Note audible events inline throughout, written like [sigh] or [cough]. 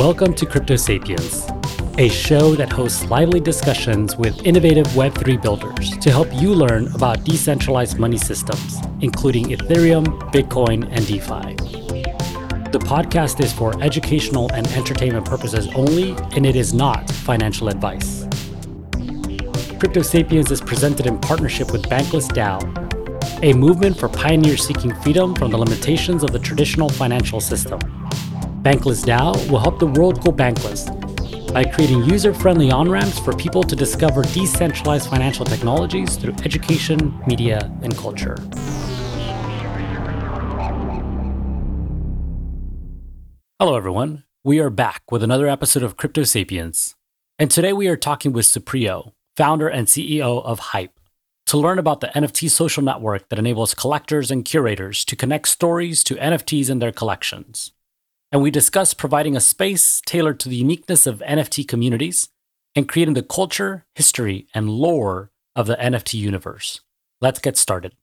Welcome to Crypto Sapiens, a show that hosts lively discussions with innovative Web3 builders to help you learn about decentralized money systems, including Ethereum, Bitcoin, and DeFi. The podcast is for educational and entertainment purposes only, and it is not financial advice. Crypto Sapiens is presented in partnership with Bankless DAO, a movement for pioneers seeking freedom from the limitations of the traditional financial system. Bankless DAO will help the world go bankless by creating user friendly on ramps for people to discover decentralized financial technologies through education, media, and culture. Hello, everyone. We are back with another episode of Crypto Sapiens. And today we are talking with Supriyo, founder and CEO of Hype, to learn about the NFT social network that enables collectors and curators to connect stories to NFTs in their collections and we discuss providing a space tailored to the uniqueness of NFT communities and creating the culture, history, and lore of the NFT universe. Let's get started.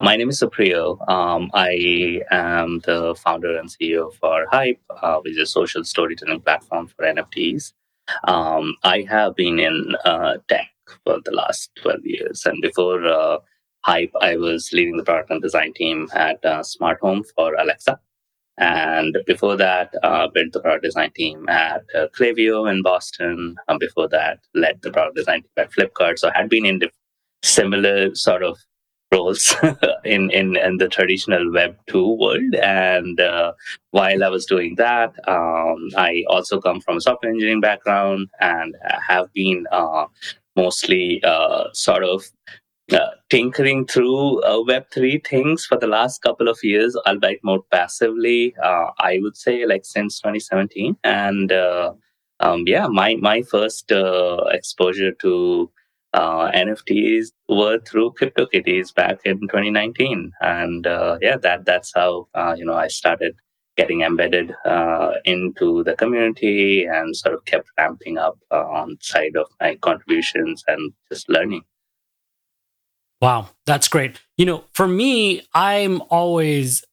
My name is Supriyo. Um, I am the founder and CEO for Hype, uh, which is a social storytelling platform for NFTs. Um, I have been in uh, tech for the last 12 years. And before uh, Hype, I was leading the product and design team at uh, Smart Home for Alexa. And before that, uh, built the product design team at uh, Klaviyo in Boston. Um, before that, led the product design team at Flipkart. So I had been in similar sort of roles [laughs] in, in, in the traditional Web 2 world. And uh, while I was doing that, um, I also come from a software engineering background and have been uh, mostly uh, sort of uh, tinkering through uh, Web3 things for the last couple of years, albeit more passively, uh, I would say like since 2017. And uh, um, yeah, my, my first uh, exposure to NFTs were through CryptoKitties back in 2019. And yeah, that that's how, you know, I started getting embedded into the community and sort of kept ramping up on side of my contributions and just learning. Wow, that's great. You know, for me, I'm always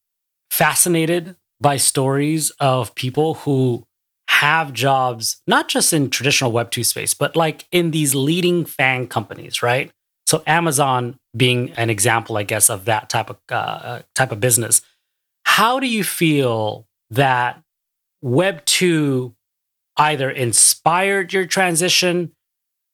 fascinated by stories of people who have jobs, not just in traditional Web2 space, but like in these leading FAANG companies, right? So Amazon being an example, I guess, of that type of uh, type of business. How do you feel that Web2 either inspired your transition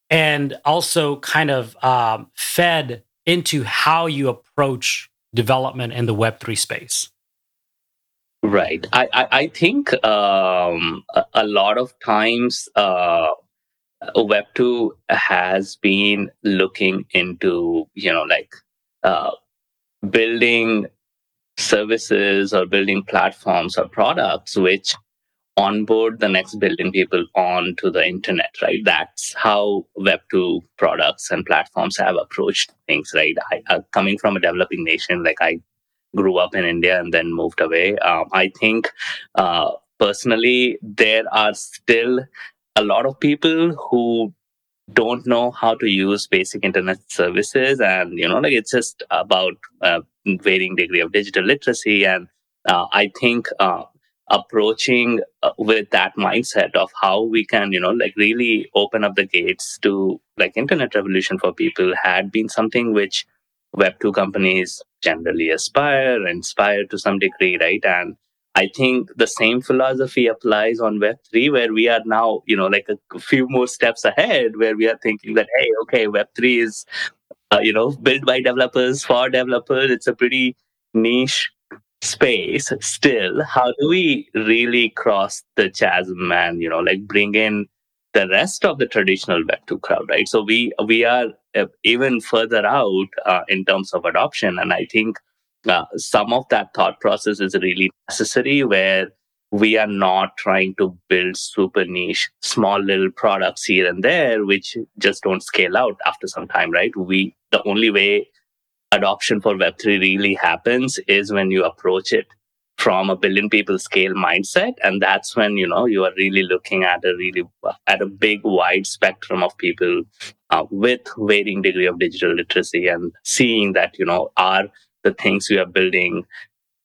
and also kind of um, fed into how you approach development in the Web3 space? Right. I, I, I think um, a, a, lot of times uh, Web2 has been looking into, you know, like uh, building services or building platforms or products which onboard the next billion people onto the internet, right? That's how Web2 products and platforms have approached things, right? I, uh, coming from a developing nation, like I grew up in India and then moved away, um, I think uh, personally, there are still a lot of people who don't know how to use basic internet services and you know like it's just about uh, varying degree of digital literacy and uh, i think uh, approaching uh, with that mindset of how we can you know like really open up the gates to like internet revolution for people had been something which web 2 companies generally aspire inspire to some degree right? And i think the same philosophy applies on web 3 where we are now you know like a few more steps ahead where we are thinking that hey okay web 3 is uh, you know built by developers for developers. It's a pretty niche space still how do we really cross the chasm and you know like bring in the rest of the traditional web2 crowd right? So we we are uh, even further out uh, in terms of adoption. And i think uh, some of that thought process is really necessary where we are not trying to build super niche small little products here and there which just don't scale out after some time right? We the only way adoption for Web3 really happens is when you approach it from a billion people scale mindset. And that's when, you know, you are really looking at a really, at a big wide spectrum of people uh, with varying degree of digital literacy and seeing that, you know, are the things we are building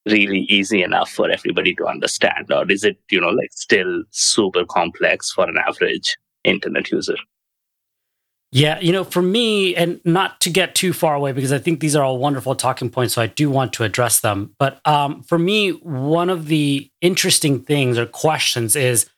really easy enough for everybody to understand or is it you know like still super complex for an average internet user yeah, you know, for me, and not to get too far away because I think these are all wonderful talking points, so I do want to address them. But um, for me, one of the interesting things or questions is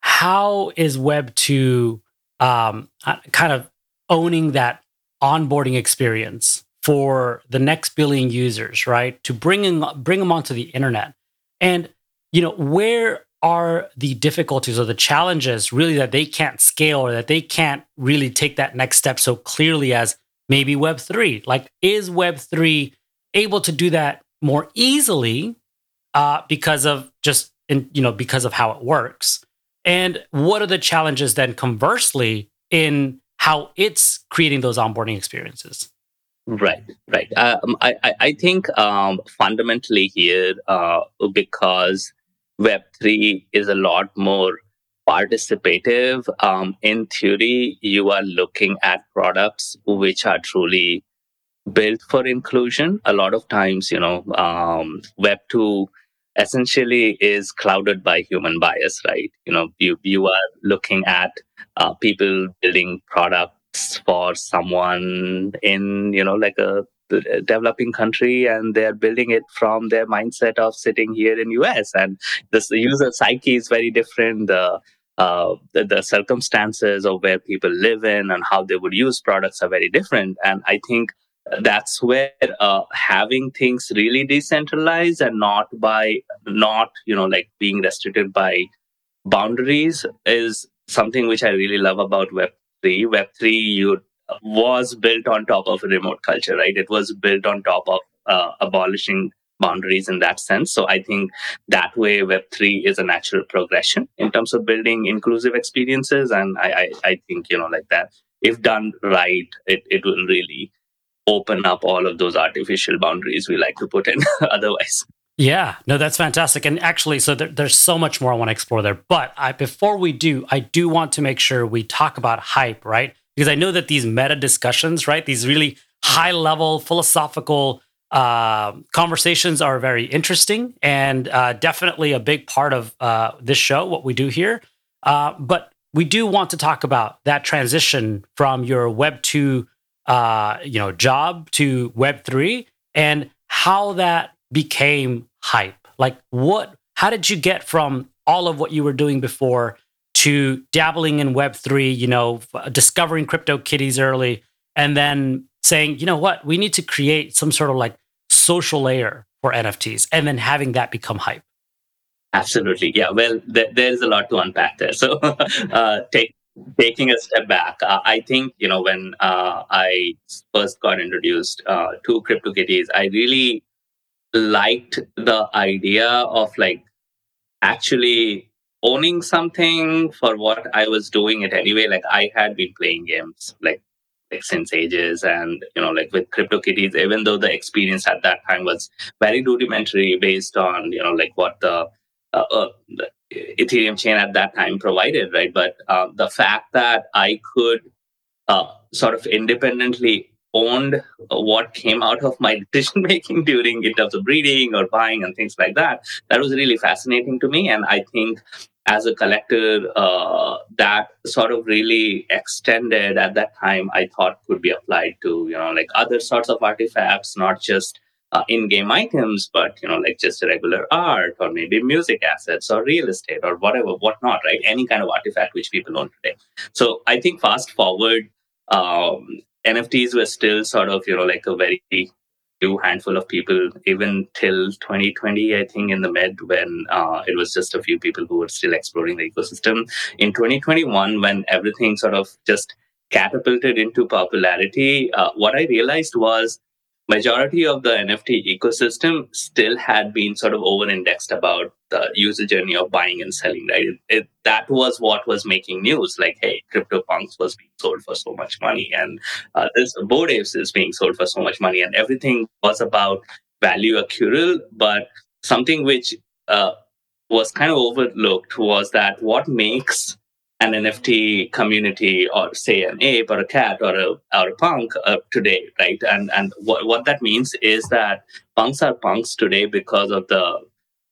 how is Web two um, uh, kind of owning that onboarding experience for the next billion users, right? To bring in, bring them onto the internet, and you know where are the difficulties or the challenges really that they can't scale or that they can't really take that next step so clearly as maybe Web3? Like, is Web3 able to do that more easily uh, because of just, in, you know, because of how it works? And what are the challenges then conversely in how it's creating those onboarding experiences? Right, right. Um, I, I think um, fundamentally here, uh, because Web3 is a lot more participative. Um, in theory, you are looking at products which are truly built for inclusion. A lot of times, you know, um, Web2 essentially is clouded by human bias, right? You know, you, you are looking at uh, people building products for someone in, you know, like a developing country and they're building it from their mindset of sitting here in us and the user psyche is very different the uh, the, the, circumstances of where people live in and how they would use products are very different. And i think that's where uh, having things really decentralized and not by not you know like being restricted by boundaries is something which i really love about web3 web3 you was built on top of a remote culture, right? It was built on top of uh, abolishing boundaries in that sense. So I think that way Web3 is a natural progression in terms of building inclusive experiences. And I, I, I think, you know, like that, if done right, it, it will really open up all of those artificial boundaries we like to put in [laughs] otherwise. Yeah, no, that's fantastic. And actually, so there, there's so much more I want to explore there. But I, before we do, I do want to make sure we talk about hype, right? Because I know that these meta discussions, right, these really high level philosophical uh, conversations are very interesting and uh, definitely a big part of uh, this show, what we do here. Uh, but we do want to talk about that transition from your Web two, uh, you know, job to Web three, and how that became hype. Like, what? How did you get from all of what you were doing before to dabbling in Web3, you know, discovering CryptoKitties early, and then saying, you know what, we need to create some sort of like social layer for NFTs, and then having that become hype. Absolutely. Yeah. Well, th- there's a lot to unpack there. So, [laughs] uh, take, taking a step back, uh, I think, you know, when uh, I first got introduced uh, to CryptoKitties, I really liked the idea of like actually owning something for what I was doing it anyway. Like I had been playing games like like since ages and you know like with CryptoKitties, even though the experience at that time was very rudimentary based on you know like what the, uh, uh, the Ethereum chain at that time provided, right? But uh, the fact that I could uh, sort of independently owned what came out of my decision making during in terms of breeding or buying and things like that. That was really fascinating to me and i think as a collector uh, that sort of really extended at that time i thought could be applied to you know like other sorts of artifacts not just uh, in-game items but you know like just regular art or maybe music assets or real estate or whatever whatnot right? Any kind of artifact which people own today. So i think fast forward um, NFTs were still sort of, you know, like a very few handful of people, even till 2020, I think, in the mid, when uh, it was just a few people who were still exploring the ecosystem. In 2021, when everything sort of just catapulted into popularity, uh, what I realized was majority of the NFT ecosystem still had been sort of over indexed about the user journey of buying and selling, right? It, it, that was what was making news. Like, hey, CryptoPunks was being sold for so much money, and uh, this Bored Apes is being sold for so much money, and everything was about value accrual. But something which uh, was kind of overlooked was that what makes an NFT community, or say an ape or a cat or a or a punk uh, today, right? And and what what that means is that punks are punks today because of the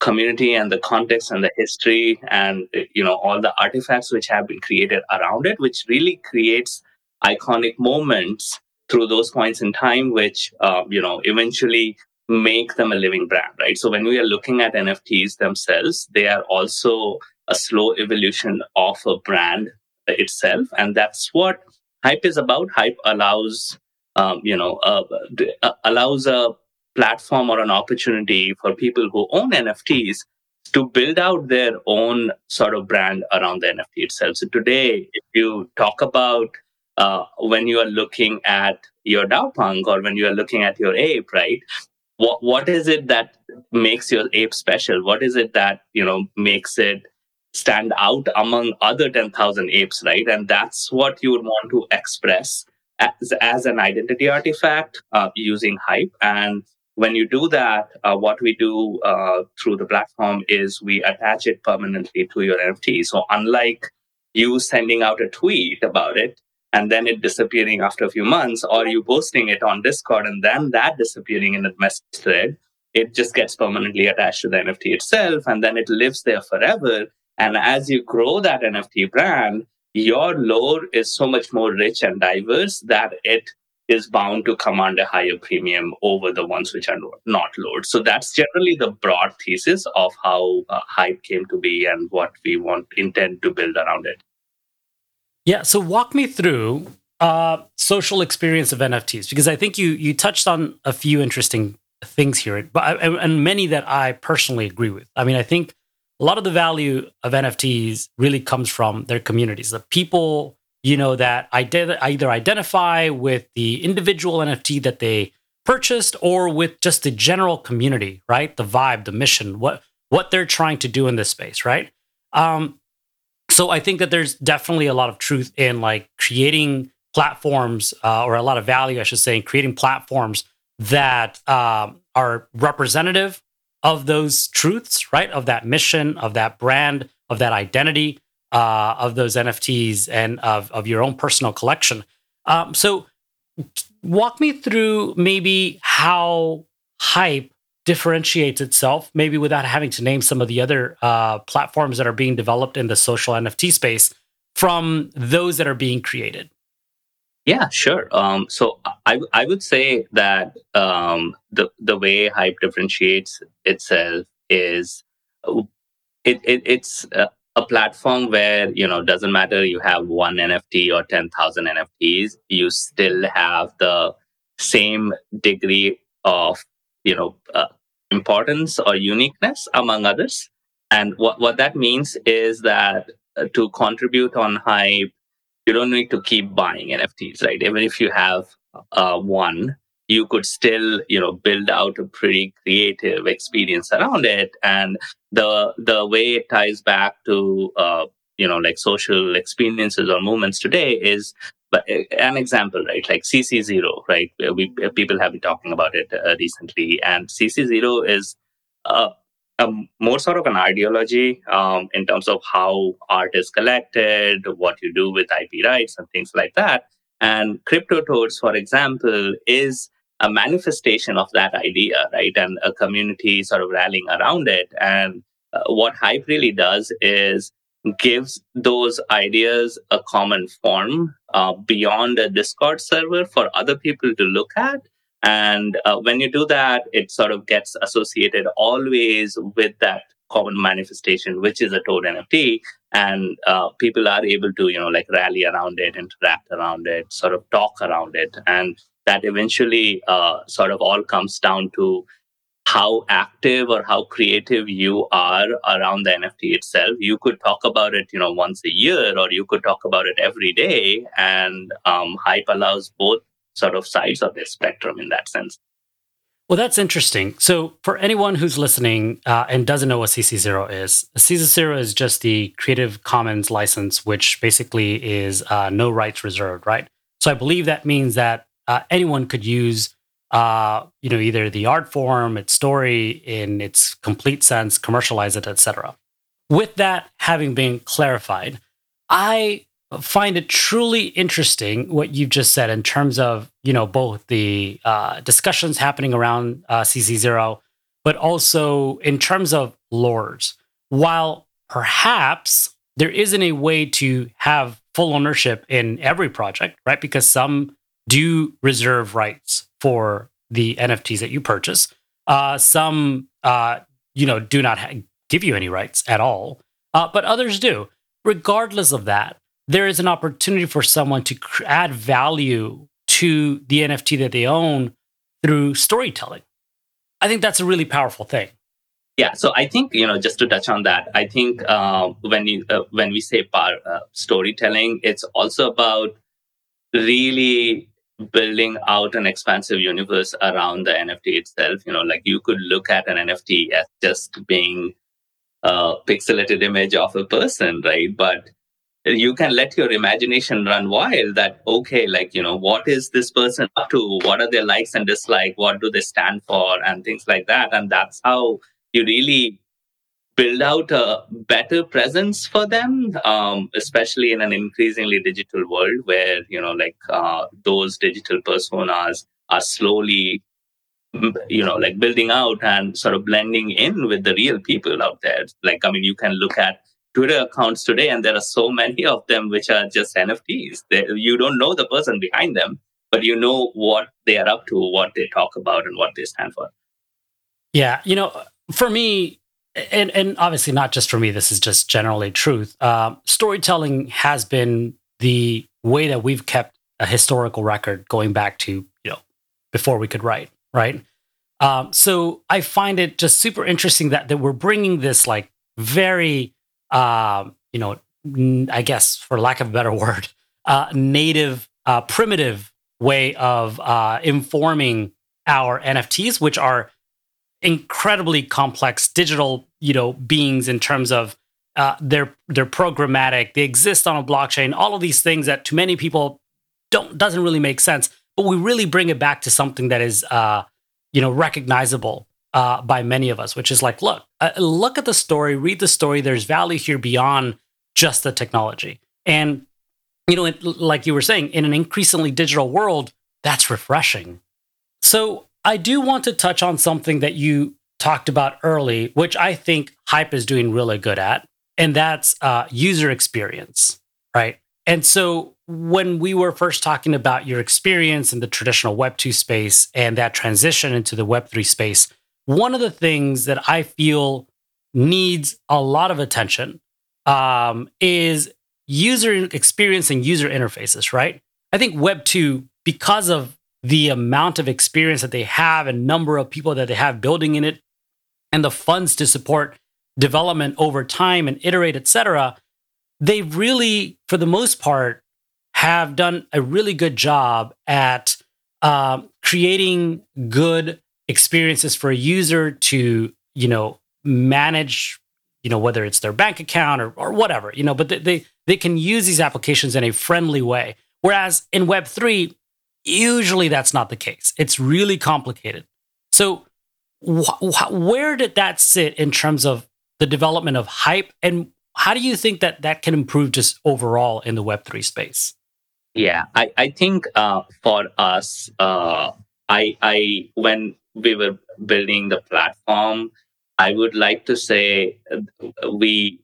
community and the context and the history and you know all the artifacts which have been created around it, which really creates iconic moments through those points in time, which uh, you know eventually make them a living brand, right? So when we are looking at NFTs themselves, they are also a slow evolution of a brand itself, and that's what hype is about. Hype allows, um, you know, uh, uh, allows a platform or an opportunity for people who own NFTs to build out their own sort of brand around the NFT itself. So today, if you talk about uh, when you are looking at your DAO punk or when you are looking at your ape, right? What what is it that makes your ape special? What is it that you know makes it stand out among other 10,000 apes, right? And that's what you would want to express as, as an identity artifact uh, using Hype. And when you do that, uh, what we do uh, through the platform is we attach it permanently to your NFT. So unlike you sending out a tweet about it, and then it disappearing after a few months, or you posting it on Discord and then that disappearing in a message thread, it just gets permanently attached to the NFT itself and then it lives there forever. And as you grow that NFT brand, your lore is so much more rich and diverse that it is bound to command a higher premium over the ones which are not lored. So that's generally the broad thesis of how uh, Hype came to be and what we want intend to build around it. Yeah, so walk me through uh, social experience of NFTs because I think you you touched on a few interesting things here, but and many that I personally agree with. I mean, I think a lot of the value of NFTs really comes from their communities, the people you know that ide- either identify with the individual NFT that they purchased or with just the general community, right? The vibe, the mission, what what they're trying to do in this space, right? Um, so I think that there's definitely a lot of truth in like creating platforms uh, or a lot of value, I should say, in creating platforms that um, are representative of those truths, right? Of that mission, of that brand, of that identity, uh, of those NFTs, and of, of your own personal collection. Um, so, walk me through maybe how hype differentiates itself, maybe without having to name some of the other uh, platforms that are being developed in the social NFT space from those that are being created? Yeah, sure. Um, so I I would say that um, the the way Hype differentiates itself is uh, it, it it's a, a platform where you know doesn't matter you have one NFT or ten thousand NFTs, you still have the same degree of you know uh, importance or uniqueness among others and what, what that means is that uh, to contribute on hype you don't need to keep buying nfts right even if you have uh, one you could still you know build out a pretty creative experience around it and the the way it ties back to uh, you know like social experiences or movements today is uh, an example, right? Like CC0, right? We people have been talking about it uh, recently, and CC0 is uh, a more sort of an ideology um, in terms of how art is collected, what you do with IP rights, and things like that. And CrypToadz, for example, is a manifestation of that idea, right? And a community sort of rallying around it. And uh, what Hype really does is gives those ideas a common form uh, beyond a Discord server for other people to look at. And uh, when you do that, it sort of gets associated always with that common manifestation, which is a Toad NFT. And uh, people are able to, you know, like rally around it, interact around it, sort of talk around it. And that eventually uh, sort of all comes down to how active or how creative you are around the NFT itself. You could talk about it, you know, once a year, or you could talk about it every day. And um, Hype allows both sort of sides of the spectrum in that sense. Well, that's interesting. So, for anyone who's listening uh, and doesn't know what CC0 is, CC0 is just the Creative Commons license, which basically is uh, no rights reserved, right? So, I believe that means that uh, anyone could use uh, you know, either the art form, its story in its complete sense, commercialize it, etc. With that having been clarified, I find it truly interesting what you've just said in terms of you know both the uh, discussions happening around uh, CC0, but also in terms of lores. While perhaps there isn't a way to have full ownership in every project, right? Because some do reserve rights for the NFTs that you purchase. Uh, some, uh, you know, do not ha- give you any rights at all, uh, but others do. Regardless of that, there is an opportunity for someone to add value to the NFT that they own through storytelling. I think that's a really powerful thing. Yeah, so I think you know just to touch on that, I think uh, when you uh, when we say par, uh, storytelling, it's also about really building out an expansive universe around the NFT itself. You know, like you could look at an NFT as just being a pixelated image of a person, right? But you can let your imagination run wild that okay like you know what is this person up to? What are their likes and dislikes? What do they stand for? And things like that. And that's how you really build out a better presence for them um, especially in an increasingly digital world where you know like uh, those digital personas are slowly you know like building out and sort of blending in with the real people out there. Like i mean you can look at Twitter accounts today, and there are so many of them which are just NFTs. They, you don't know the person behind them, but you know what they are up to, what they talk about, and what they stand for. Yeah, you know, for me, and and obviously not just for me, this is just generally truth. Um, storytelling has been the way that we've kept a historical record going back to you know before we could write, right? Um, so I find it just super interesting that that we're bringing this like very uh, you know, I guess for lack of a better [laughs] word, uh, native, uh, primitive way of uh, informing our NFTs, which are incredibly complex digital, you know, beings in terms of uh, they're they're programmatic. They exist on a blockchain. All of these things that to many people don't doesn't really make sense. But we really bring it back to something that is, uh, you know, recognizable uh, by many of us, which is like, look, uh, look at the story, read the story. There's value here beyond just the technology. And, you know, it, like you were saying, in an increasingly digital world, that's refreshing. So I do want to touch on something that you talked about early, which I think Hype is doing really good at, and that's uh, user experience, right? And so when we were first talking about your experience in the traditional Web 2 space and that transition into the Web 3 space, one of the things that I feel needs a lot of attention um, is user experience and user interfaces, right? I think Web 2, because of the amount of experience that they have and number of people that they have building in it and the funds to support development over time and iterate, et cetera, they really, for the most part, have done a really good job at um, creating good experiences for a user to, you know, manage, you know, whether it's their bank account or, or whatever, you know, but they, they, they can use these applications in a friendly way. Whereas in Web3, usually that's not the case. It's really complicated. So, wh- wh- where did that sit in terms of the development of hype? And how do you think that that can improve just overall in the Web3 space? Yeah, I, I think uh, for us, uh, I, I when we were building the platform, I would like to say we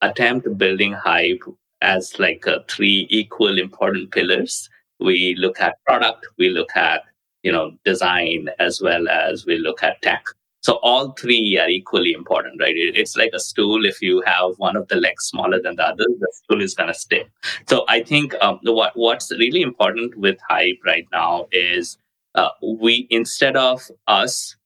attempt building Hype as like three equal important pillars. We look at product, we look at you know design, as well as we look at tech. So all three are equally important, right? It's like a stool. If you have one of the legs smaller than the other, the stool is going to stay. So I think um, what what's really important with Hype right now is uh, we instead of us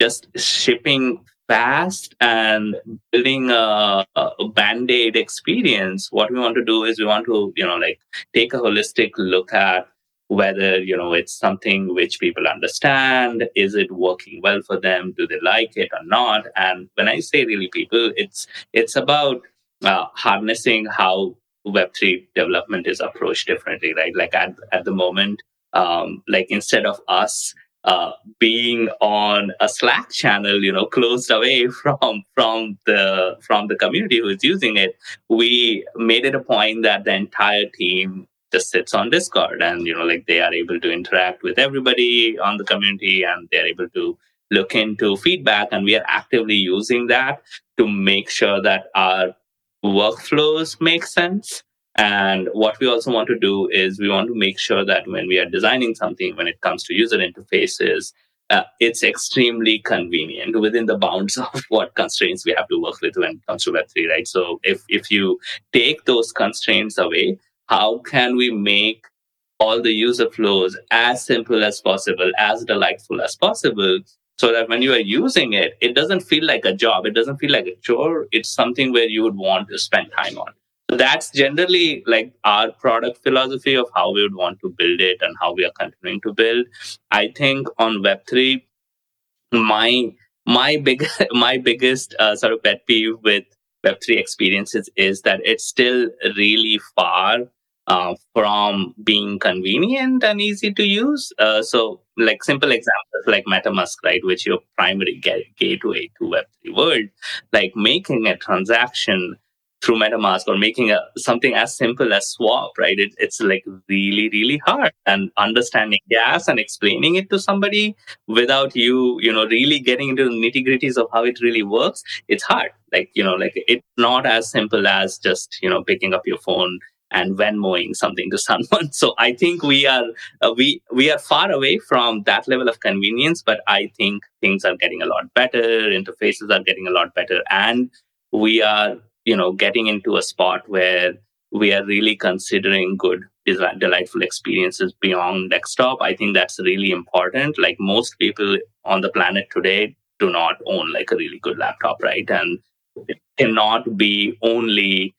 just shipping fast and building a, a, band-aid experience what we want to do is we want to you know like take a holistic look at whether you know it's something which people understand is it working well for them do they like it or not? And when i say really people it's it's about uh, harnessing how web3 development is approached differently right? Like at, at the moment um, like instead of us uh, being on a Slack channel, you know, closed away [laughs] from from the from the community who is using it, we made it a point that the entire team just sits on Discord, and you know, like they are able to interact with everybody on the community, and they're able to look into feedback, and we are actively using that to make sure that our workflows make sense and what we also want to do is we want to make sure that when we are designing something, when it comes to user interfaces, uh, it's extremely convenient within the bounds [laughs] of what constraints we have to work with when it comes to Web3, right? So if, if you take those constraints away, how can we make all the user flows as simple as possible, as delightful as possible, so that when you are using it, it doesn't feel like a job. It doesn't feel like a chore. It's something where you would want to spend time on. That's generally like our product philosophy of how we would want to build it and how we are continuing to build. I think on Web3, my my big [laughs] my biggest uh, sort of pet peeve with Web3 experiences is that it's still really far uh, from being convenient and easy to use. Uh, so, like simple examples like MetaMask, right, which your primary gateway to Web3 world, like making a transaction through MetaMask or making a, something as simple as swap, right? It, it's like really, really hard. And understanding gas and explaining it to somebody without you, you know, really getting into the nitty gritties of how it really works, it's hard. Like, you know, like it's not as simple as just, you know, picking up your phone and Venmoing something to [laughs] someone. So I think we are uh, we we are far away from that level of convenience, but I think things are getting a lot better. Interfaces are getting a lot better, and we are you know getting into a spot where we are really considering good delightful experiences beyond desktop i think that's really important. Like most people on the planet today do not own like a really good laptop right? And it cannot be only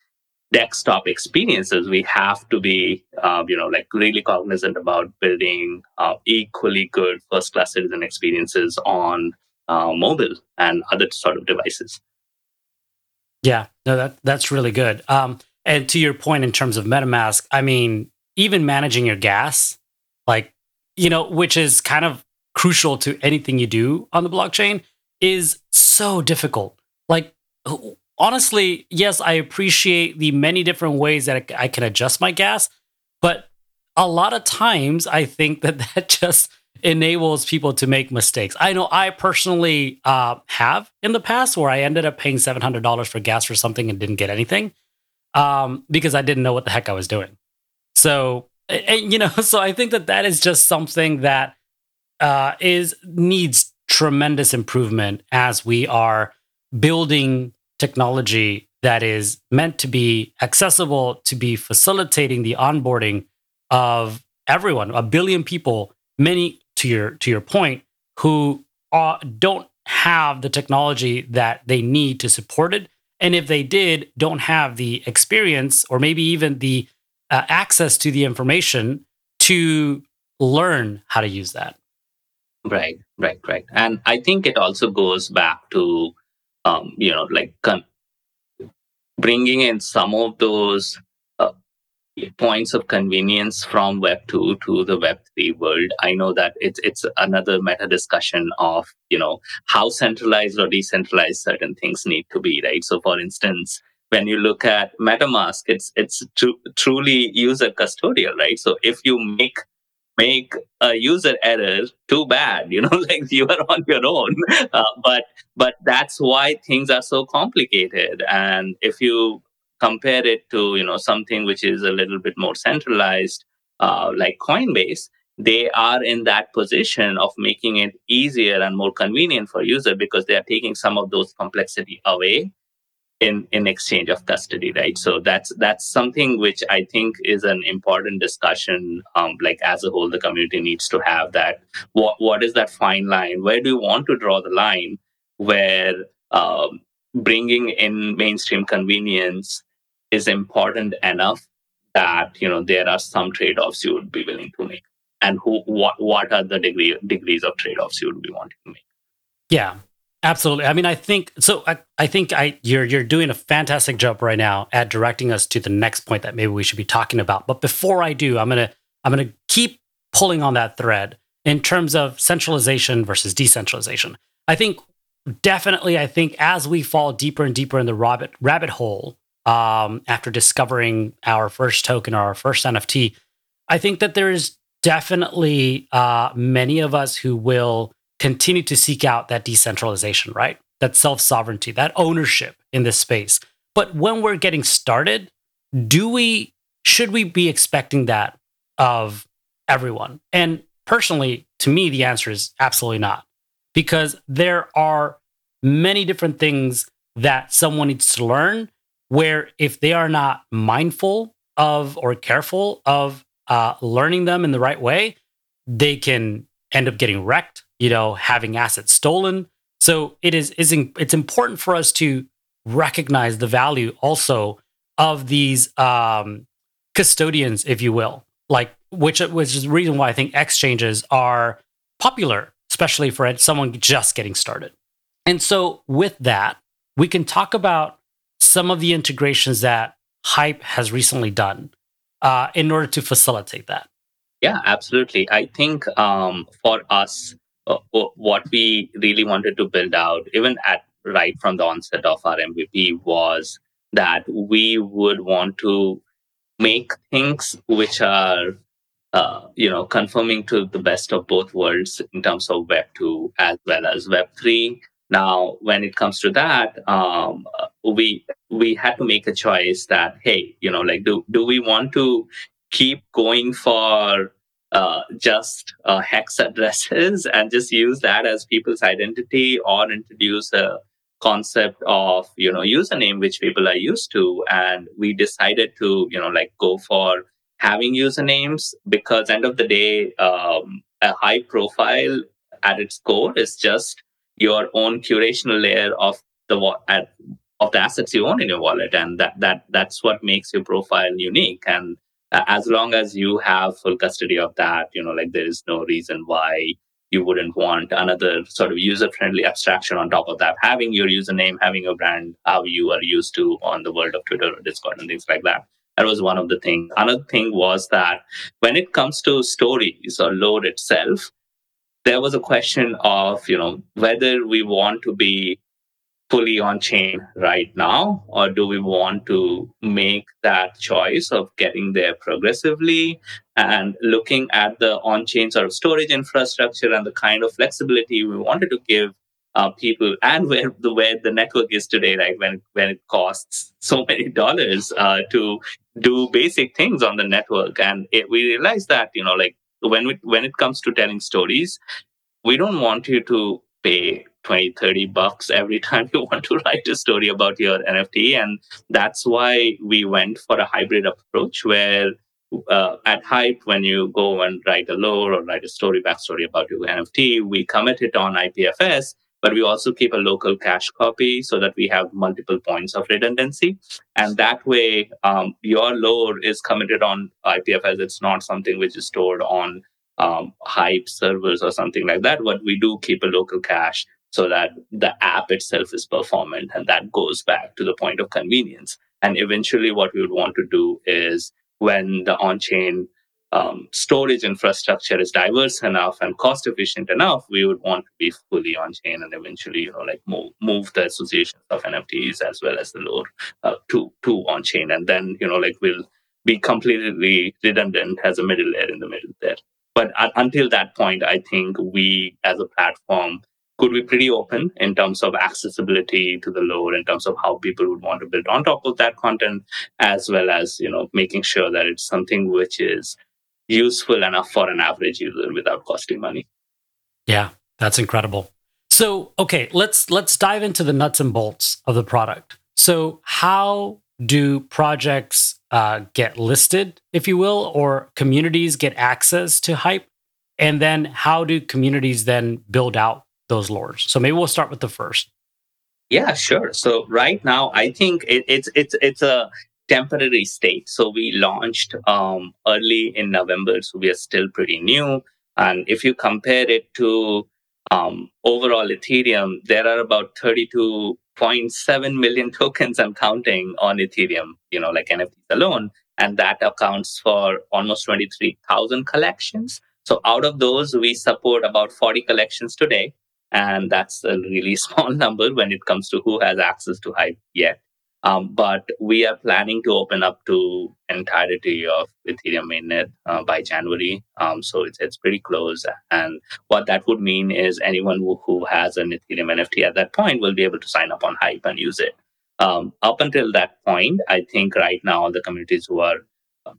desktop experiences. We have to be uh, you know like really cognizant about building uh, equally good first class citizen experiences on uh, mobile and other sort of devices yeah, no, that that's really good. Um, and to your point in terms of MetaMask, I mean, even managing your gas, like you know, which is kind of crucial to anything you do on the blockchain, is so difficult. Like honestly, yes, I appreciate the many different ways that I can adjust my gas, but a lot of times I think that [laughs] that just enables people to make mistakes. I know I personally uh, have in the past where I ended up paying seven hundred dollars for gas for something and didn't get anything um, because I didn't know what the heck I was doing. So, and, you know, [laughs] so I think that that is just something that uh, is needs tremendous improvement as we are building technology that is meant to be accessible to be facilitating the onboarding of everyone, a billion people, many to your to your point who are, don't have the technology that they need to support it. And if they did don't have the experience or maybe even the uh, access to the information to learn how to use that. Right right right. And i think it also goes back to um, you know like bringing in some of those points of convenience from Web 2 to the Web 3 world. I know that it's it's another meta discussion of you know how centralized or decentralized certain things need to be, right? So, for instance, when you look at MetaMask, it's it's tr- truly user custodial, right? So, if you make make a user error too bad you know [laughs] like you are on your own uh, but but that's why things are so complicated and if you compare it to you know something which is a little bit more centralized uh, like coinbase they are in that position of making it easier and more convenient for user because they are taking some of those complexity away in in exchange of custody right? So that's that's something which i think is an important discussion um, like as a whole the community needs to have that what what is that fine line? Where do you want to draw the line where um, bringing in mainstream convenience is important enough that you know there are some trade-offs you would be willing to make. And who what what are the degree degrees of trade-offs you would be wanting to make? Yeah absolutely. I mean i think so i, I think i you're you're doing a fantastic job right now at directing us to the next point that maybe we should be talking about. But before i do i'm gonna i'm gonna keep pulling on that thread in terms of centralization versus decentralization. I think definitely, I think as we fall deeper and deeper in the rabbit rabbit hole um, after discovering our first token or our first NFT, I think that there is definitely uh, many of us who will continue to seek out that decentralization, right? That self sovereignty, that ownership in this space. But when we're getting started, do we, should we be expecting that of everyone? And personally, to me, the answer is absolutely not, because there are many different things that someone needs to learn where if they are not mindful of or careful of uh, learning them in the right way, they can end up getting wrecked, you know, having assets stolen. So it is, is it's important for us to recognize the value also of these um, custodians, if you will, like which which is the reason why I think exchanges are popular, especially for someone just getting started. And so with that, we can talk about some of the integrations that Hype has recently done uh, in order to facilitate that. Yeah, absolutely. I think um, for us, uh, what we really wanted to build out, even at right from the onset of our MVP, was that we would want to make things which are uh, you know conforming to the best of both worlds in terms of web 2 as well as web 3 now when it comes to that um, we we had to make a choice that hey you know like do do we want to keep going for uh, just uh, hex addresses [laughs] and just use that as people's identity or introduce a concept of you know username which people are used to and we decided to you know like go for having usernames because end of the day um, a Hype profile at its core is just your own curational layer of the of the assets you own in your wallet and that that that's what makes your profile unique and uh, as long as you have full custody of that you know like there is no reason why you wouldn't want another sort of user friendly abstraction on top of that. Having your username, having your brand, how you are used to on the world of Twitter or Discord and things like that. That was one of the things. Another thing was that when it comes to stories or load itself, there was a question of, you know, whether we want to be fully on chain right now, or do we want to make that choice of getting there progressively and looking at the on chain sort of storage infrastructure and the kind of flexibility we wanted to give uh, people and where the where the network is today, like When when it costs so many dollars uh, to do basic things on the network, and it, we realized that you know, like when we, when it comes to telling stories, we don't want you to pay 20 30 bucks every [laughs] time you want to write a story about your nft and that's why we went for a hybrid approach where uh, at hype when you go and write a lore or write a story backstory about your nft we commit it on ipfs but we also keep a local cache copy so that we have multiple points of redundancy. And that way um, your lore is committed on ipfs it's not something which is stored on um, hype servers or something like that. But we do keep a local cache so that the app itself is performant and that goes back to the point of convenience. And eventually what we would want to do is when the on-chain um, storage infrastructure is diverse enough and cost efficient enough, we would want to be fully on chain and eventually, you know, like move move the associations of NFTs as well as the lore uh, to to on chain, and then you know, like we'll be completely redundant as a middle layer in the middle there. But uh, until that point, I think we as a platform could be pretty open in terms of accessibility to the lore, in terms of how people would want to build on top of that content, as well as you know making sure that it's something which is useful enough for an average user without costing money. Yeah, that's incredible. So, okay, let's let's dive into the nuts and bolts of the product. So, how do projects uh, get listed, if you will, or communities get access to hype? And then, how do communities then build out those lores? So, maybe we'll start with the first. Yeah, sure. So right now, I think it, it's it's it's a temporary state. So we launched um, early in November, so we are still pretty new. And if you compare it to um, overall Ethereum, there are about 32.7 million [laughs] tokens and counting on Ethereum, you know, like NFTs alone. And that accounts for almost 23,000 collections. So out of those, we support about 40 collections today. And that's a really [laughs] small number when it comes to who has access to Hype yet. Um, but we are planning to open up to entirety of Ethereum mainnet uh, by January. Um, so it's, it's pretty close. And what that would mean is anyone who, who has an Ethereum NFT at that point will be able to sign up on Hype and use it. Um, up until that point, I think right now the communities who are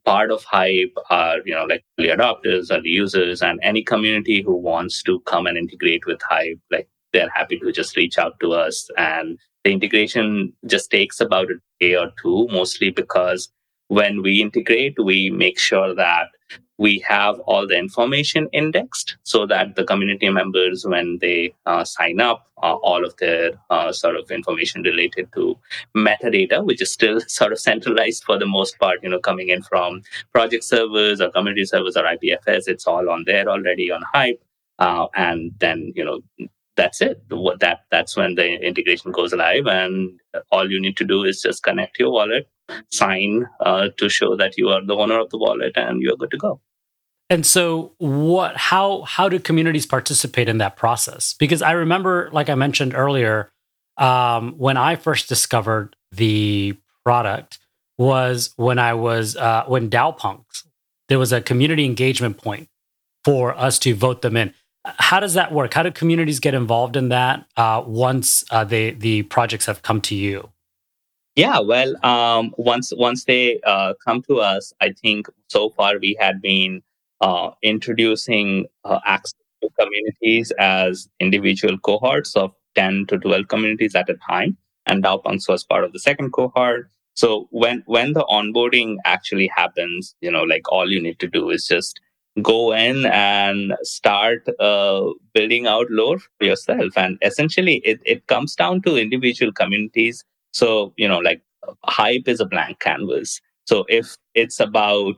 part of Hype are, you know, like early adopters, early users, and any community who wants to come and integrate with Hype, like they're happy to just reach out to us. And the integration just takes about a day or two, mostly because when we integrate, we make sure that we have all the information indexed so that the community members, when they uh, sign up, uh, all of their uh, sort of information related to metadata, which is still [laughs] sort of centralized for the most part, you know, coming in from project servers or community servers or IPFS, it's all on there already on Hype. Uh, and then, you know, that's it. That that's when the integration goes live, and all you need to do is just connect your wallet, sign uh, to show that you are the owner of the wallet, and you're good to go. And so what how how do communities participate in that process? Because I remember like I mentioned earlier um, when I first discovered the product was when I was uh, when DAO Punks there was a community engagement point for us to vote them in. How does that work? How do communities get involved in that uh, once uh, the projects have come to you? Yeah, well, um, once once they uh, come to us, I think so far we had been uh, introducing uh, access to communities as individual cohorts of 10 to 12 communities at a time. And DAOpunks was part of the second cohort. So when when the onboarding actually happens, you know, like all you need to do is just go in and start uh, building out lore for yourself. And essentially, it, it comes down to individual communities. So, you know, like hype is a blank canvas. So if it's about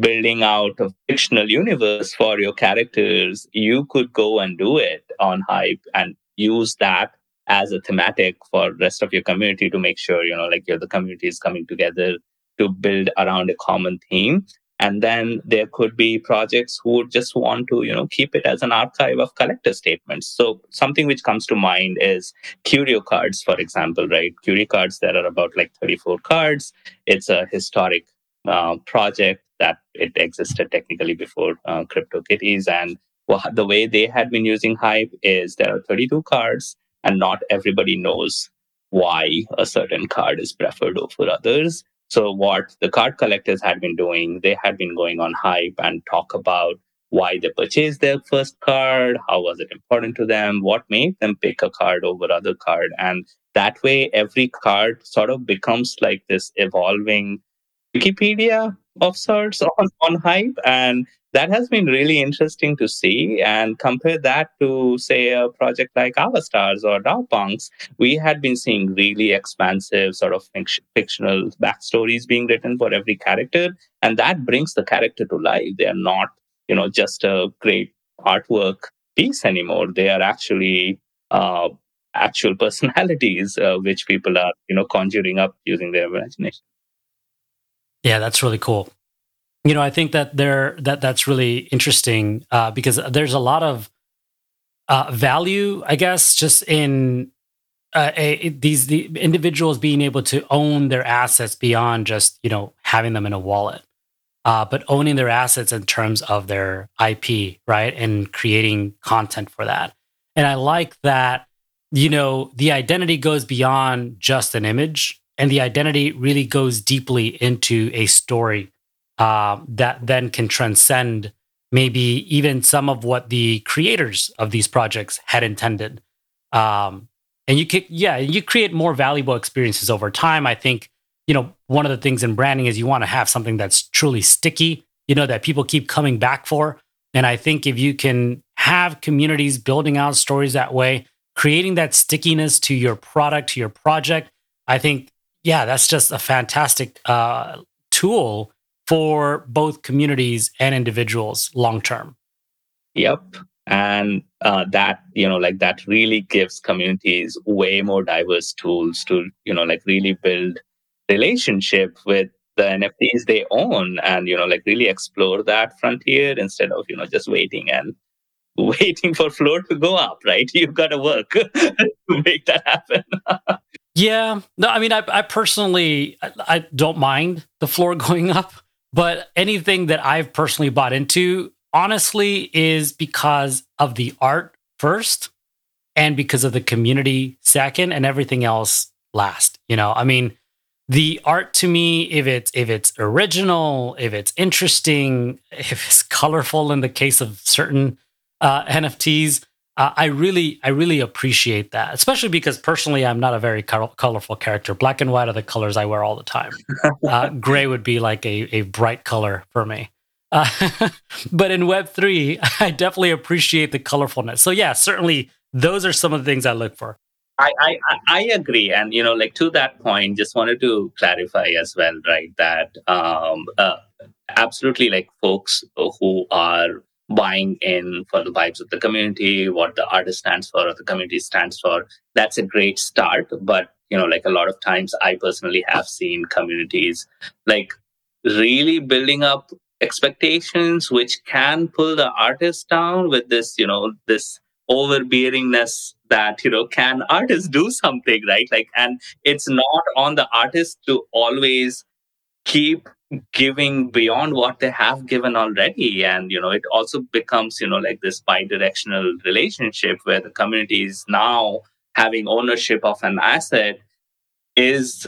building out a fictional universe for your characters, you could go and do it on Hype and use that as a thematic for rest of your community to make sure, you know, like the community is coming together to build around a common theme. And then there could be projects who just want to, you know, keep it as an archive of collector statements. So something which comes to mind is curio cards, for example, right? Curio cards, there are about like 34 cards. It's a historic uh, project that it existed technically before uh, CryptoKitties. And well, the way they had been using Hype is there are 32 cards, and not everybody knows why a certain card is preferred over others. So, what the card collectors had been doing, they had been going on Hype and talk about why they purchased their first card, how was it important to them, what made them pick a card over other card. And that way, every card sort of becomes like this evolving Wikipedia of sorts [laughs] on, on Hype. And that has been really interesting to see. And compare that to, say, a project like Avastars or DAOpunks, we had been seeing really expansive sort of fictional backstories being written for every character. And that brings the character to life. They are not, you know, just a great artwork piece anymore. They are actually uh, actual [laughs] personalities, uh, which people are, you know, conjuring up using their imagination. Yeah, that's really cool. You know, I think that there that that's really interesting uh, because there's a lot of uh, value, I guess, just in uh, a, these the individuals being able to own their assets beyond just you know having them in a wallet, uh, but owning their assets in terms of their IP, right, and creating content for that. And I like that. You know, the identity goes beyond just an image and the identity really goes deeply into a story uh, that then can transcend maybe even some of what the creators of these projects had intended. Um, and you can, yeah, you create more valuable experiences over time. I think, you know, one of the things in branding is you want to have something that's truly sticky, you know, that people keep coming back for. And I think if you can have communities building out stories that way, creating that stickiness to your product, to your project, I think yeah, that's just a fantastic uh, tool for both communities and individuals long term. Yep. And uh, that, you know, like that really gives communities way more diverse tools to, you know, like really build relationship with the nfts they own and you know like really explore that frontier instead of you know just waiting and [laughs] waiting for floor to go up right [laughs] you've got to work [laughs] to make that happen yeah no i mean i, I personally I, I don't mind the floor going up but anything that i've personally bought into honestly is because of the art first and because of the community second and everything else last you know? I mean the art to me if it's if it's original if it's interesting [laughs] if it's colorful in the case of certain uh, nfts uh, i really i really appreciate that especially because personally i'm not a very colorful character black and white are the colors i wear all the time [laughs] uh, gray would be like a, a bright color for me uh, [laughs] but in web3 [laughs] i definitely appreciate the colorfulness so yeah certainly those are some of the things I look for. I, I, I agree. And, you know, like to that point, just wanted to clarify as well, right? That um, uh, absolutely like folks who are buying in for the vibes of the community, what the artist stands for or the community stands for, that's a great start. But, you know, like a lot of times I personally have seen communities like really building up expectations which can pull the artist down with this, you know, this overbearingness that you know can artists do something right like and it's not on the artist to always keep giving beyond what they have given already. And you know it also becomes you know like this bi-directional relationship where the community is now having ownership of an asset is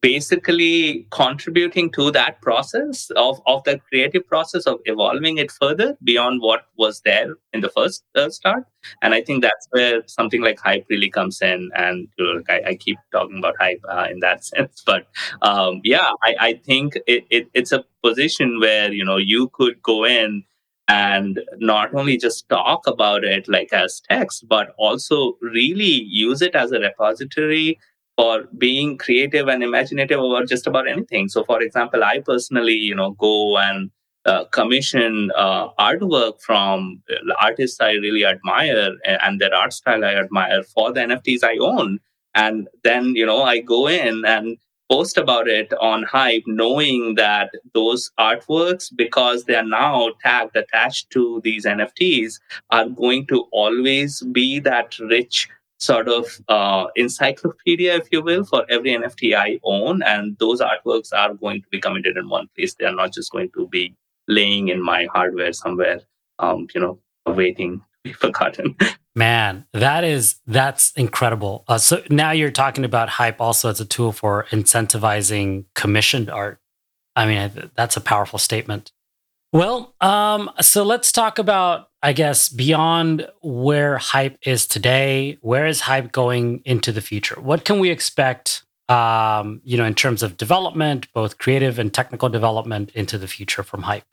basically contributing to that process of, of the creative process of evolving it further beyond what was there in the first uh, start. And i think that's where something like hype really comes in. And like I, I, keep talking about hype uh, in that [laughs] sense. But um, yeah I, I think it, it, it's a position where you know you could go in and not only just talk about it like as text but also really use it as a repository for being creative and imaginative about just about anything. So, for example, I personally, you know, go and uh, commission uh, artwork from uh, artists I really admire and their art style I admire for the NFTs I own. And then, you know, I go in and post about it on Hype, knowing that those artworks, because they are now tagged attached to these NFTs, are going to always be that rich sort of uh, encyclopedia, if you will, for every NFT I own. And those artworks are going to be committed in one place. They are not just going to be laying in my hardware somewhere, um, you know, waiting to be [laughs] forgotten. Man, that is that's incredible. Uh, so now you're talking about hype also as a tool for incentivizing commissioned art. I mean, that's a powerful statement. Well, um, so let's talk about, I guess, beyond where hype is today. Where is hype going into the future? What can we expect, um, you know, in terms of development, both creative and technical development into the future from hype?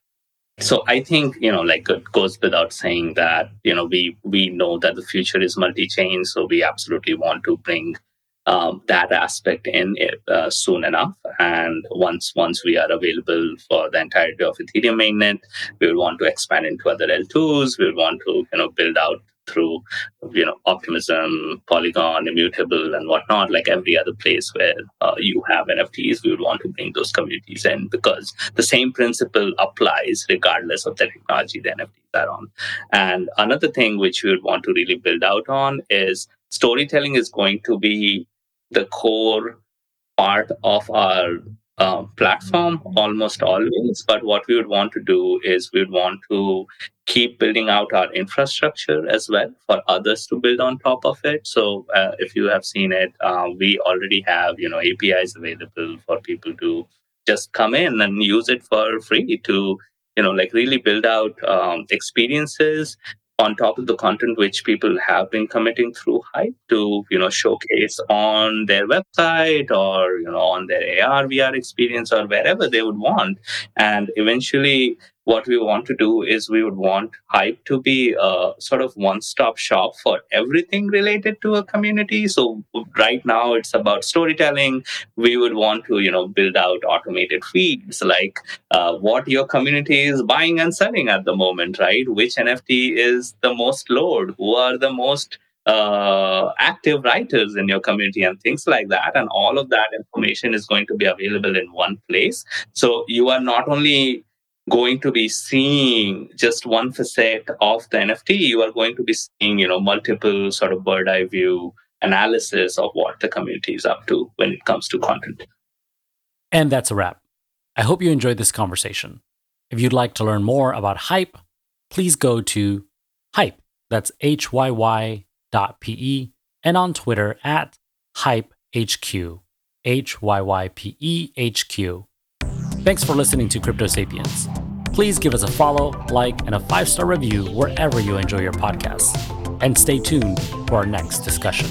So I think you know, like it goes without saying that you know we we know that the future is multi-chain, so we absolutely want to bring um, that aspect in uh, soon enough. And once once we are available for the entirety of Ethereum mainnet, we will want to expand into other L2s. We will want to you know build out through you know optimism polygon immutable and whatnot like every other place where uh, you have nfts we would want to bring those communities in because the same principle applies regardless of the technology the nfts are on and another thing which we would want to really build out on is storytelling is going to be the core part of our uh, platform almost always. But what we would want to do is we would want to keep building out our infrastructure as well for others to build on top of it. So uh, if you have seen it, uh, we already have you know APIs available for people to just come in and use it for free to you know like really build out um, experiences on top of the content which people have been committing through hype to you know showcase on their website or you know on their ar vr experience or wherever they would want. And eventually what we want to do is we would want hype to be a sort of one-stop shop for everything related to a community so right now it's about storytelling we would want to you know build out automated feeds like uh, what your community is buying and selling at the moment right which nft is the most load who are the most uh, active writers in your community and things like that. And all of that information is going to be available in one place. So you are not only going to be seeing just one facet of the NFT, you are going to be seeing, you know, multiple sort of bird eye view analysis of what the community is up to when it comes to content. And that's a wrap. I hope you enjoyed this conversation. If you'd like to learn more about Hype, please go to Hype. That's H Y Y dot P E and on Twitter at Hype HQ. H Y Y P E H Q. Thanks for listening to Crypto Sapiens. Please give us a follow, like, and a five star review wherever you enjoy your podcasts. And stay tuned for our next discussion.